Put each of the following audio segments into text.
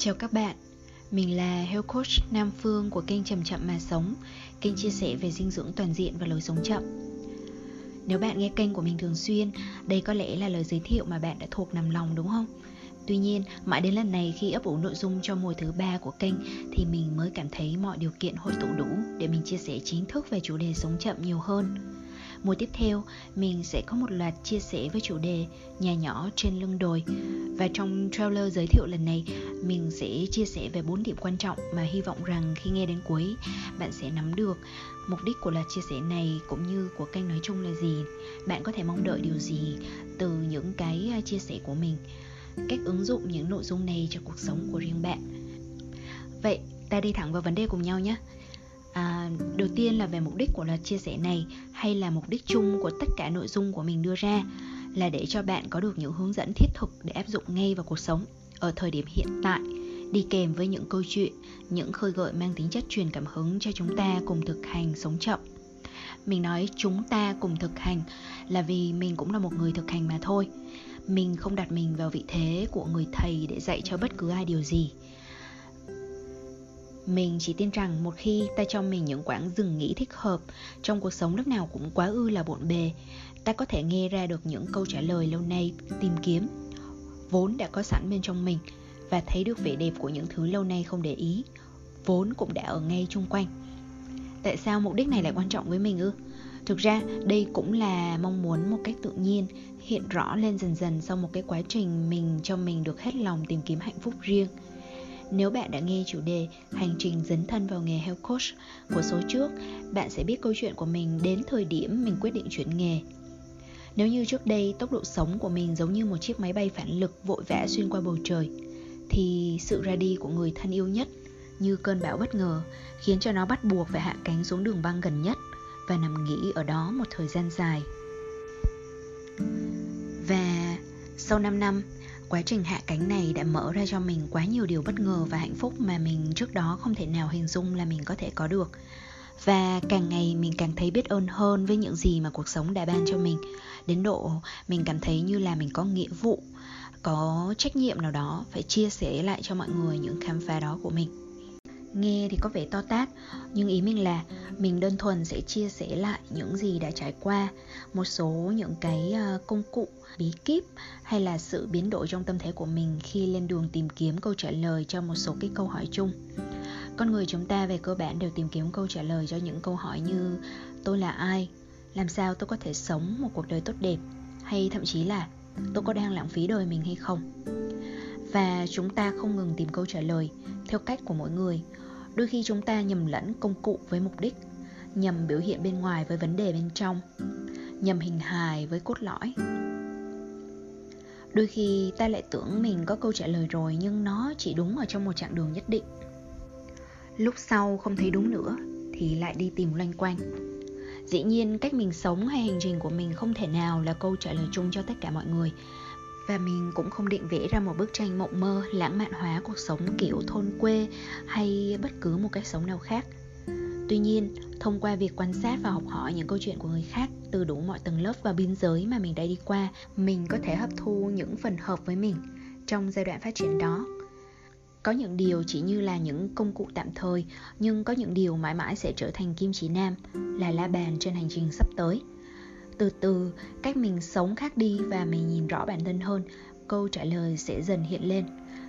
Chào các bạn, mình là Health Coach Nam Phương của kênh Chậm Chậm Mà Sống Kênh chia sẻ về dinh dưỡng toàn diện và lối sống chậm Nếu bạn nghe kênh của mình thường xuyên, đây có lẽ là lời giới thiệu mà bạn đã thuộc nằm lòng đúng không? Tuy nhiên, mãi đến lần này khi ấp ủ nội dung cho mùa thứ ba của kênh thì mình mới cảm thấy mọi điều kiện hội tụ đủ để mình chia sẻ chính thức về chủ đề sống chậm nhiều hơn. Mùa tiếp theo, mình sẽ có một loạt chia sẻ với chủ đề Nhà nhỏ trên lưng đồi. Và trong trailer giới thiệu lần này, mình sẽ chia sẻ về 4 điểm quan trọng mà hy vọng rằng khi nghe đến cuối, bạn sẽ nắm được. Mục đích của loạt chia sẻ này cũng như của kênh nói chung là gì? Bạn có thể mong đợi điều gì từ những cái à, chia sẻ của mình? Cách ứng dụng những nội dung này cho cuộc sống của riêng bạn. Vậy, ta đi thẳng vào vấn đề cùng nhau nhé à, đầu tiên là về mục đích của loạt chia sẻ này hay là mục đích chung của tất cả nội dung của mình đưa ra là để cho bạn có được những hướng dẫn thiết thực để áp dụng ngay vào cuộc sống ở thời điểm hiện tại đi kèm với những câu chuyện những khơi gợi mang tính chất truyền cảm hứng cho chúng ta cùng thực hành sống chậm. Mình nói chúng ta cùng thực hành là vì mình cũng là một người thực hành mà thôi. Mình không đặt mình vào vị thế của người thầy để dạy cho bất cứ ai điều gì mình chỉ tin rằng một khi ta cho mình những quãng dừng nghỉ thích hợp trong cuộc sống lúc nào cũng quá ư là bộn bề, ta có thể nghe ra được những câu trả lời lâu nay tìm kiếm vốn đã có sẵn bên trong mình và thấy được vẻ đẹp của những thứ lâu nay không để ý. Vốn cũng đã ở ngay chung quanh. Tại sao mục đích này lại quan trọng với mình ư? Thực ra đây cũng là mong muốn một cách tự nhiên hiện rõ lên dần dần sau một cái quá trình mình cho mình được hết lòng tìm kiếm hạnh phúc riêng nếu bạn đã nghe chủ đề Hành trình dấn thân vào nghề Health Coach của số trước, bạn sẽ biết câu chuyện của mình đến thời điểm mình quyết định chuyển nghề. Nếu như trước đây tốc độ sống của mình giống như một chiếc máy bay phản lực vội vã xuyên qua bầu trời, thì sự ra đi của người thân yêu nhất như cơn bão bất ngờ khiến cho nó bắt buộc phải hạ cánh xuống đường băng gần nhất và nằm nghỉ ở đó một thời gian dài. Và sau 5 năm, quá trình hạ cánh này đã mở ra cho mình quá nhiều điều bất ngờ và hạnh phúc mà mình trước đó không thể nào hình dung là mình có thể có được. Và càng ngày mình càng thấy biết ơn hơn với những gì mà cuộc sống đã ban cho mình. Đến độ mình cảm thấy như là mình có nghĩa vụ, có trách nhiệm nào đó phải chia sẻ lại cho mọi người những khám phá đó của mình nghe thì có vẻ to tát, nhưng ý mình là mình đơn thuần sẽ chia sẻ lại những gì đã trải qua, một số những cái ờ, công cụ, bí kíp hay là sự biến đổi trong tâm thế của mình khi lên đường tìm kiếm câu trả lời cho một số cái câu hỏi chung. Con người chúng ta về cơ bản đều tìm kiếm câu trả lời cho những câu hỏi như tôi là ai? Làm sao tôi có thể sống một cuộc đời tốt đẹp? hay thậm chí là tôi có đang lãng phí đời mình hay không? Và chúng ta không ngừng tìm câu trả lời theo cách của mỗi người. Đôi khi chúng ta nhầm lẫn công cụ với mục đích, nhầm biểu hiện bên ngoài với vấn đề bên trong, nhầm hình hài với cốt lõi. Đôi khi ta lại tưởng mình có câu trả lời rồi nhưng nó chỉ đúng ở trong một chặng đường nhất định. Lúc sau không thấy đúng nữa thì lại đi tìm loanh quanh. Dĩ nhiên, cách mình sống hay hành trình của mình không thể nào là câu trả lời chung cho tất cả mọi người và mình cũng không định vẽ ra một bức tranh mộng mơ, lãng mạn hóa cuộc sống kiểu thôn quê hay bất cứ một cách sống nào khác. Tuy nhiên, thông qua việc quan sát và học hỏi những câu chuyện của người khác từ đủ mọi tầng lớp và biên giới mà mình đã đi qua, mình có thể hấp thu những phần hợp với mình trong giai đoạn phát triển đó. Có những điều chỉ như là những công cụ tạm thời, nhưng có những điều mãi mãi sẽ trở thành kim chỉ nam, là la bàn trên hành trình sắp tới từ từ, cách mình sống khác đi và mình nhìn rõ bản thân hơn. Câu trả lời sẽ dần hiện lên,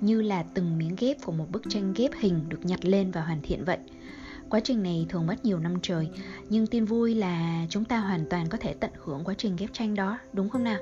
như là từng miếng ghép của một bức tranh ghép hình được nhặt lên và hoàn thiện vậy. Quá trình này thường mất nhiều năm trời, nhưng tin vui là chúng ta hoàn toàn có thể tận hưởng quá trình ghép tranh đó, đúng không nào?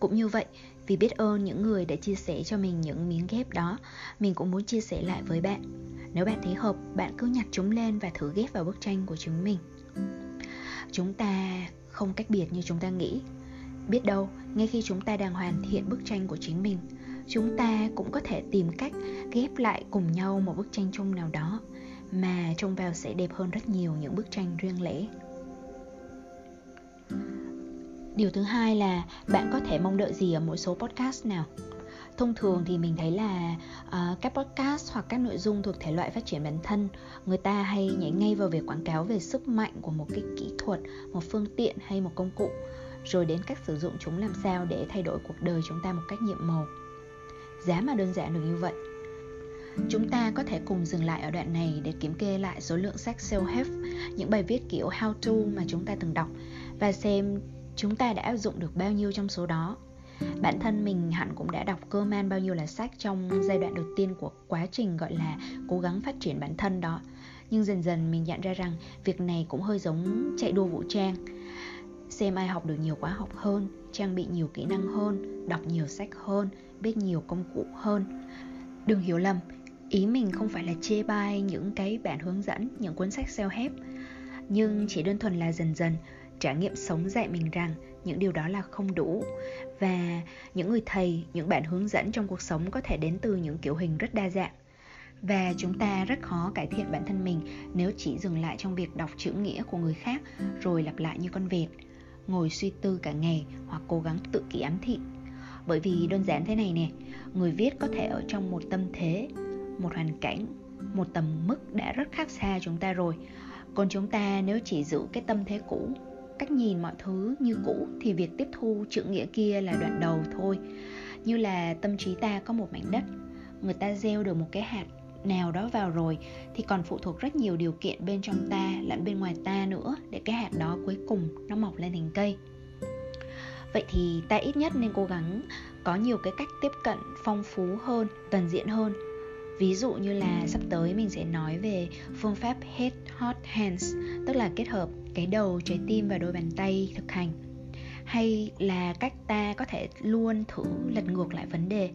Cũng như vậy, vì biết ơn những người đã chia sẻ cho mình những miếng ghép đó, mình cũng muốn chia sẻ lại với bạn. Nếu bạn thấy hợp, bạn cứ nhặt chúng lên và thử ghép vào bức tranh của chúng mình chúng ta không cách biệt như chúng ta nghĩ. Biết đâu, ngay khi chúng ta đang hoàn thiện bức tranh của chính mình, chúng ta cũng có thể tìm cách ghép lại cùng nhau một bức tranh chung nào đó, mà trông vào sẽ đẹp hơn rất nhiều những bức tranh riêng lẻ. Điều thứ hai là bạn có thể mong đợi gì ở mỗi số podcast nào? Thông thường thì mình thấy là uh, các podcast hoặc các nội dung thuộc thể loại phát triển bản thân người ta hay nhảy ngay vào việc quảng cáo về sức mạnh của một cái kỹ thuật một phương tiện hay một công cụ rồi đến cách sử dụng chúng làm sao để thay đổi cuộc đời chúng ta một cách nhiệm màu giá mà đơn giản được như vậy Chúng ta có thể cùng dừng lại ở đoạn này để kiểm kê lại số lượng sách self-help, những bài viết kiểu how to mà chúng ta từng đọc và xem chúng ta đã áp dụng được bao nhiêu trong số đó. Bản thân mình hẳn cũng đã đọc cơ man bao nhiêu là sách trong giai đoạn đầu tiên của quá trình gọi là cố gắng phát triển bản thân đó. Nhưng dần dần mình nhận ra rằng việc này cũng hơi giống chạy đua vũ trang. Xem ai học được nhiều khóa học hơn, trang bị nhiều kỹ năng hơn, đọc nhiều sách hơn, biết nhiều công cụ hơn. Đừng hiểu lầm, ý mình không phải là chê bai những cái bản hướng dẫn, những cuốn sách self-help, nhưng chỉ đơn thuần là dần dần trải nghiệm sống dạy mình rằng những điều đó là không đủ. Và những người thầy, những bạn hướng dẫn trong cuộc sống có thể đến từ những kiểu hình rất đa dạng. Và chúng ta rất khó cải thiện bản thân mình nếu chỉ dừng lại trong việc đọc chữ nghĩa của người khác rồi lặp lại như con vẹt ngồi suy tư cả ngày hoặc cố gắng tự kỷ ám thị. Bởi vì đơn giản thế này nè, người viết có thể ở trong một tâm thế, một hoàn cảnh, một tầm mức đã rất khác xa chúng ta rồi. Còn chúng ta nếu chỉ giữ cái tâm thế cũ cách nhìn mọi thứ như cũ thì việc tiếp thu chữ nghĩa kia là đoạn đầu thôi. Như là tâm trí ta có một mảnh đất, người ta gieo được một cái hạt nào đó vào rồi thì còn phụ thuộc rất nhiều điều kiện bên trong ta lẫn bên ngoài ta nữa để cái hạt đó cuối cùng nó mọc lên thành cây. Vậy thì ta ít nhất nên cố gắng có nhiều cái cách tiếp cận phong phú hơn, toàn diện hơn ví dụ như là sắp tới mình sẽ nói về phương pháp head heart hands, tức là kết hợp cái đầu, trái tim và đôi bàn tay thực hành. Hay là cách ta có thể luôn thử lật ngược lại vấn đề,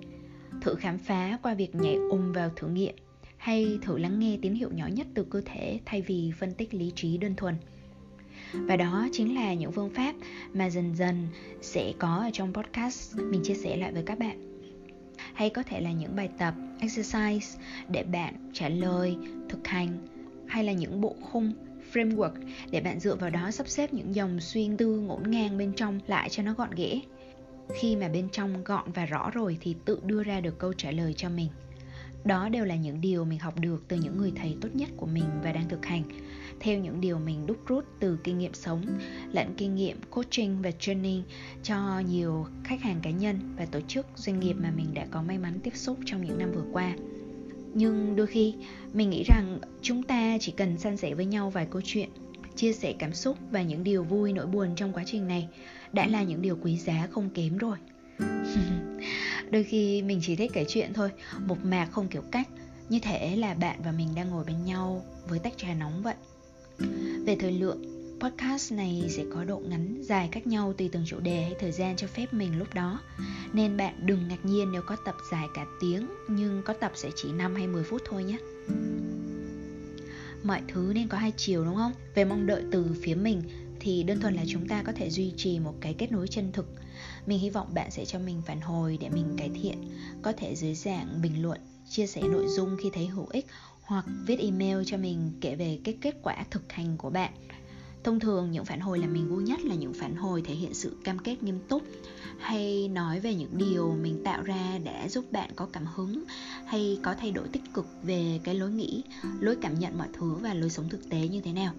thử khám phá qua việc nhảy ùm vào thử nghiệm, hay thử lắng nghe tín hiệu nhỏ nhất từ cơ thể thay vì phân tích lý trí đơn thuần. Và đó chính là những phương pháp mà dần dần sẽ có ở trong podcast mình chia sẻ lại với các bạn hay có thể là những bài tập, exercise để bạn trả lời, thực hành, hay là những bộ khung, framework để bạn dựa vào đó sắp xếp những dòng suy tư ngổn ngang bên trong lại cho nó gọn ghẽ. Khi mà bên trong gọn và rõ rồi thì tự đưa ra được câu trả lời cho mình. Đó đều là những điều mình học được từ những người thầy tốt nhất của mình và đang thực hành theo những điều mình đúc rút từ kinh nghiệm sống, lẫn kinh nghiệm coaching và training cho nhiều khách hàng cá nhân và tổ chức doanh nghiệp mà mình đã có may mắn tiếp xúc trong những năm vừa qua. Nhưng đôi khi, mình nghĩ rằng chúng ta chỉ cần san sẻ với nhau vài câu chuyện, chia sẻ cảm xúc và những điều vui nỗi buồn trong quá trình này đã là những điều quý giá không kém rồi. Đôi khi mình chỉ thích kể chuyện thôi một mạc không kiểu cách. Như thể là bạn và mình đang ngồi bên nhau với tách trà nóng vậy về thời lượng, podcast này sẽ có độ ngắn, dài khác nhau tùy từng chủ đề hay thời gian cho phép mình lúc đó. Nên bạn đừng ngạc nhiên nếu có tập dài cả tiếng, nhưng có tập sẽ chỉ 5 hay 10 phút thôi nhé. Mọi thứ nên có hai chiều, đúng không? Về mong đợi từ phía mình, thì đơn thuần là chúng ta có thể duy trì một cái kết nối chân thực. Mình hy vọng bạn sẽ cho mình phản hồi để mình cải thiện. Có thể dưới dạng bình luận, chia sẻ nội dung khi thấy hữu ích hoặc viết email cho mình kể về cái kết quả thực hành của bạn. Thông thường những phản hồi làm mình vui nhất là những phản hồi thể hiện sự cam kết nghiêm túc, hay nói về những điều mình tạo ra để giúp bạn có cảm hứng, hay có thay đổi tích cực về cái lối nghĩ, lối cảm nhận mọi thứ và lối sống thực tế như thế nào.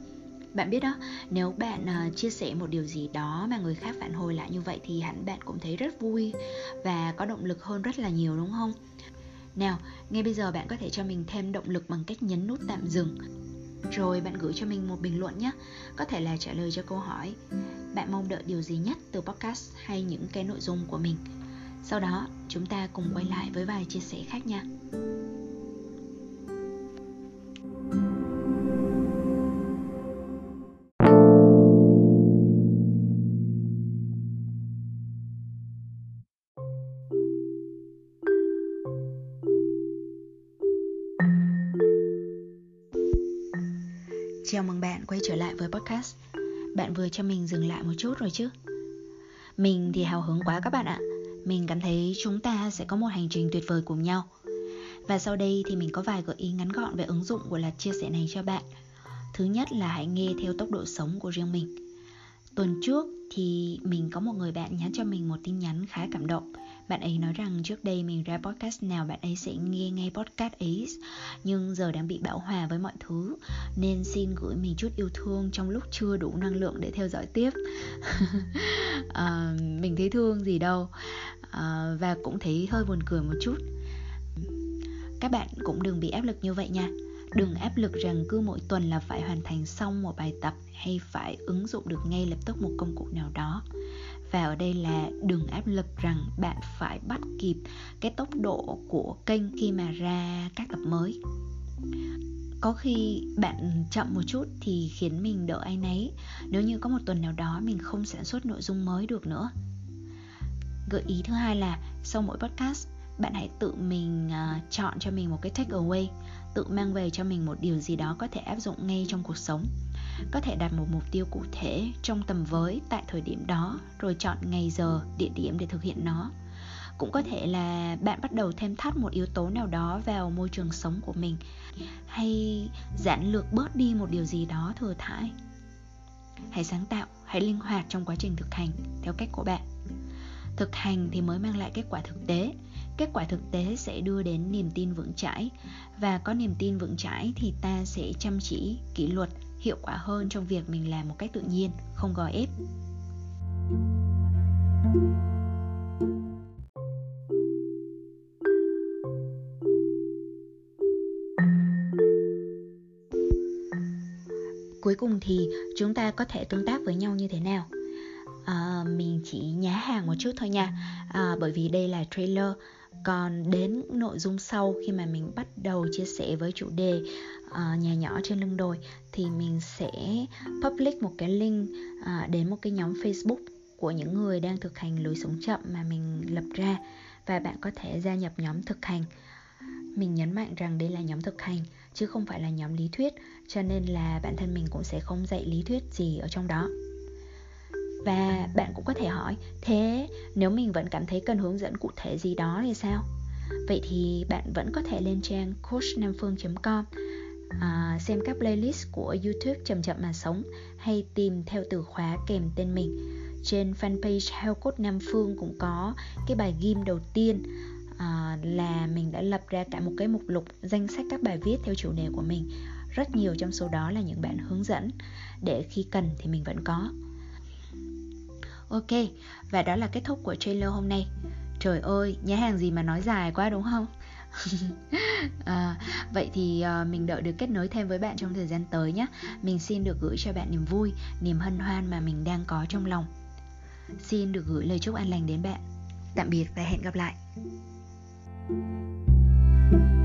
Bạn biết đó, nếu bạn à, chia sẻ một điều gì đó mà người khác phản hồi lại như vậy thì hẳn bạn cũng thấy rất vui và có động lực hơn rất là nhiều, đúng không? Nào, ngay bây giờ bạn có thể cho mình thêm động lực bằng cách nhấn nút tạm dừng. Rồi bạn gửi cho mình một bình luận nhé. Có thể là trả lời cho câu hỏi, bạn mong đợi điều gì nhất từ podcast hay những cái nội dung của mình? Sau đó, chúng ta cùng quay lại với vài chia sẻ khác nha. Chào mừng bạn quay trở lại với podcast. Bạn vừa cho mình dừng lại một chút rồi chứ? Mình thì hào hứng quá các bạn ạ. Mình cảm thấy chúng ta sẽ có một hành trình tuyệt vời cùng nhau. Và sau đây thì mình có vài gợi ý ngắn gọn về ứng dụng của loạt chia sẻ này cho bạn. Thứ nhất là hãy nghe theo tốc độ sống của riêng mình. Tuần trước thì mình có một người bạn nhắn cho mình một tin nhắn khá cảm động bạn ấy nói rằng trước đây mình ra podcast nào bạn ấy sẽ nghe ngay podcast ấy Nhưng giờ đang bị bão hòa với mọi thứ Nên xin gửi mình chút yêu thương trong lúc chưa đủ năng lượng để theo dõi tiếp. À, Mình thấy thương gì đâu à, Và cũng thấy hơi buồn cười một chút. Các bạn cũng đừng bị áp lực như vậy nha đừng áp lực rằng cứ mỗi tuần là phải hoàn thành xong một bài tập hay phải ứng dụng được ngay lập tức một công cụ nào đó. Và ở đây là đừng áp lực rằng bạn phải bắt kịp cái tốc độ của kênh khi mà ra các tập mới. Có khi bạn chậm một chút thì khiến mình đỡ ai nấy nếu như có một tuần nào đó mình không sản xuất nội dung mới được nữa. Gợi ý thứ hai là sau mỗi podcast bạn hãy tự mình uh, chọn cho mình một cái take away tự mang về cho mình một điều gì đó có thể áp dụng ngay trong cuộc sống. Có thể đặt một mục tiêu cụ thể trong tầm với tại thời điểm đó, rồi chọn ngày giờ, địa điểm để thực hiện nó. Cũng có thể là bạn bắt đầu thêm thắt một yếu tố nào đó vào môi trường sống của mình, hay giản lược bớt đi một điều gì đó thừa thãi. Hãy sáng tạo, hãy linh hoạt trong quá trình thực hành, theo cách của bạn. Thực hành thì mới mang lại kết quả thực tế kết quả thực tế sẽ đưa đến niềm tin vững chãi. Và có niềm tin vững chãi thì ta sẽ chăm chỉ kỷ luật hiệu quả hơn trong việc mình làm một cách tự nhiên không gò ép. Cuối cùng thì chúng ta có thể tương tác với nhau như thế nào? À, mình chỉ nhá hàng một chút thôi nha. À, bởi vì đây là trailer còn đến nội dung sau khi mà mình bắt đầu chia sẻ với chủ đề uh, nhà nhỏ trên lưng đồi thì mình sẽ public một cái link uh, đến một cái nhóm facebook của những người đang thực hành lối sống chậm mà mình lập ra và bạn có thể gia nhập nhóm thực hành. Mình nhấn mạnh rằng đây là nhóm thực hành chứ không phải là nhóm lý thuyết cho nên là bản thân mình cũng sẽ không dạy lý thuyết gì ở trong đó và bạn cũng có thể hỏi thế nếu mình vẫn cảm thấy cần hướng dẫn cụ thể gì đó thì sao? Vậy thì bạn vẫn có thể lên trang coachnamphương.com à, xem các playlist của youtube chậm chậm mà sống hay tìm theo từ khóa kèm tên mình. Trên fanpage Health Coach Nam Phương cũng có cái bài ghim đầu tiên à, là mình đã lập ra cả một cái mục lục danh sách các bài viết theo chủ đề của mình. Rất nhiều trong số đó là những bạn hướng dẫn. Để khi cần thì mình vẫn có. Ok, và đó là kết thúc của trailer hôm nay. Trời ơi, nhá hàng gì mà nói dài quá đúng không? à, vậy thì uh, mình đợi được kết nối thêm với bạn trong thời gian tới nhé Mình xin được gửi cho bạn niềm vui, niềm hân hoan mà mình đang có trong lòng. Xin được gửi lời chúc an lành đến bạn. Tạm biệt và hẹn gặp lại. thank you